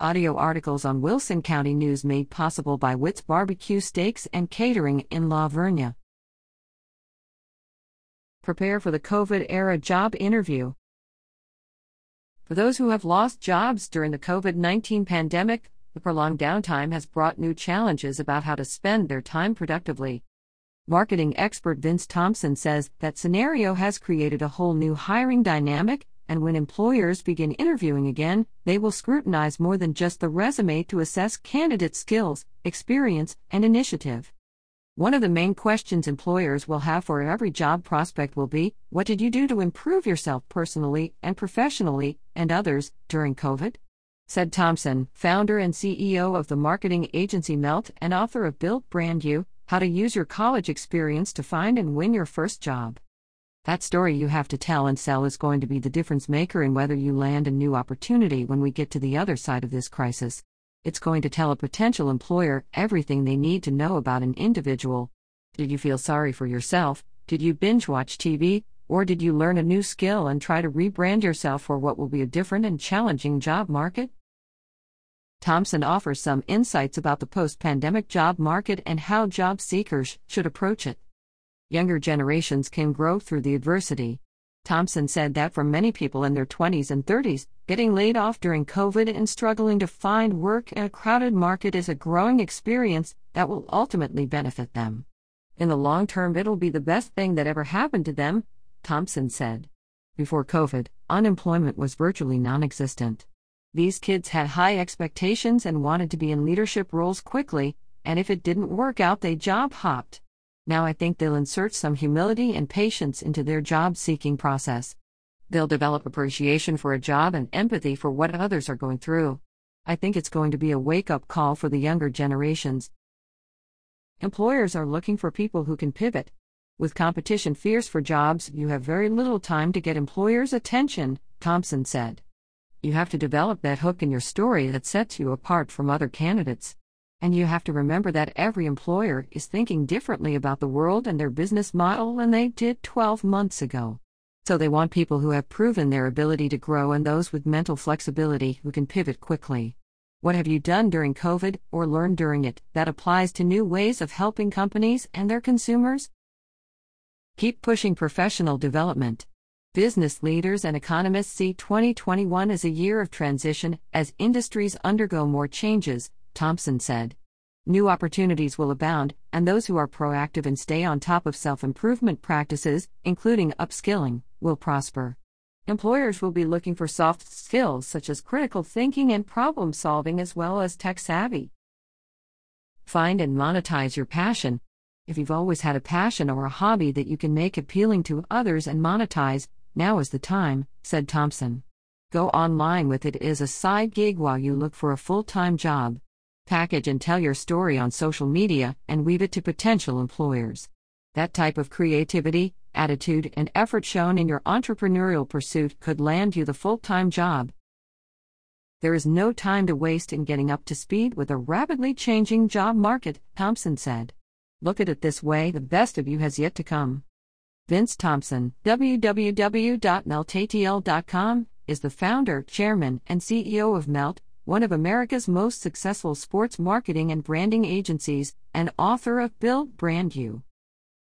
Audio articles on Wilson County News made possible by Witt's Barbecue Steaks and Catering in La Vernia. Prepare for the COVID era job interview. For those who have lost jobs during the COVID 19 pandemic, the prolonged downtime has brought new challenges about how to spend their time productively. Marketing expert Vince Thompson says that scenario has created a whole new hiring dynamic and when employers begin interviewing again, they will scrutinize more than just the resume to assess candidate skills, experience, and initiative. One of the main questions employers will have for every job prospect will be What did you do to improve yourself personally and professionally, and others, during COVID? Said Thompson, founder and CEO of the marketing agency Melt and author of Build Brand You How to Use Your College Experience to Find and Win Your First Job. That story you have to tell and sell is going to be the difference maker in whether you land a new opportunity when we get to the other side of this crisis. It's going to tell a potential employer everything they need to know about an individual. Did you feel sorry for yourself? Did you binge watch TV? Or did you learn a new skill and try to rebrand yourself for what will be a different and challenging job market? Thompson offers some insights about the post pandemic job market and how job seekers should approach it younger generations can grow through the adversity. Thompson said that for many people in their 20s and 30s, getting laid off during COVID and struggling to find work in a crowded market is a growing experience that will ultimately benefit them. In the long term, it'll be the best thing that ever happened to them, Thompson said. Before COVID, unemployment was virtually non existent. These kids had high expectations and wanted to be in leadership roles quickly, and if it didn't work out, they job hopped. Now I think they'll insert some humility and patience into their job seeking process. They'll develop appreciation for a job and empathy for what others are going through. I think it's going to be a wake up call for the younger generations. Employers are looking for people who can pivot. With competition fierce for jobs, you have very little time to get employers' attention, Thompson said. You have to develop that hook in your story that sets you apart from other candidates. And you have to remember that every employer is thinking differently about the world and their business model than they did 12 months ago. So they want people who have proven their ability to grow and those with mental flexibility who can pivot quickly. What have you done during COVID or learned during it that applies to new ways of helping companies and their consumers? Keep pushing professional development. Business leaders and economists see 2021 as a year of transition as industries undergo more changes, Thompson said. New opportunities will abound, and those who are proactive and stay on top of self improvement practices, including upskilling, will prosper. Employers will be looking for soft skills such as critical thinking and problem solving as well as tech savvy. Find and monetize your passion. If you've always had a passion or a hobby that you can make appealing to others and monetize, now is the time, said Thompson. Go online with it as a side gig while you look for a full time job package and tell your story on social media, and weave it to potential employers. That type of creativity, attitude, and effort shown in your entrepreneurial pursuit could land you the full time job. There is no time to waste in getting up to speed with a rapidly changing job market, Thompson said. Look at it this way the best of you has yet to come. Vince Thompson, www.meltatl.com, is the founder, chairman, and CEO of Melt, one of America's most successful sports marketing and branding agencies, and author of Build Brand You.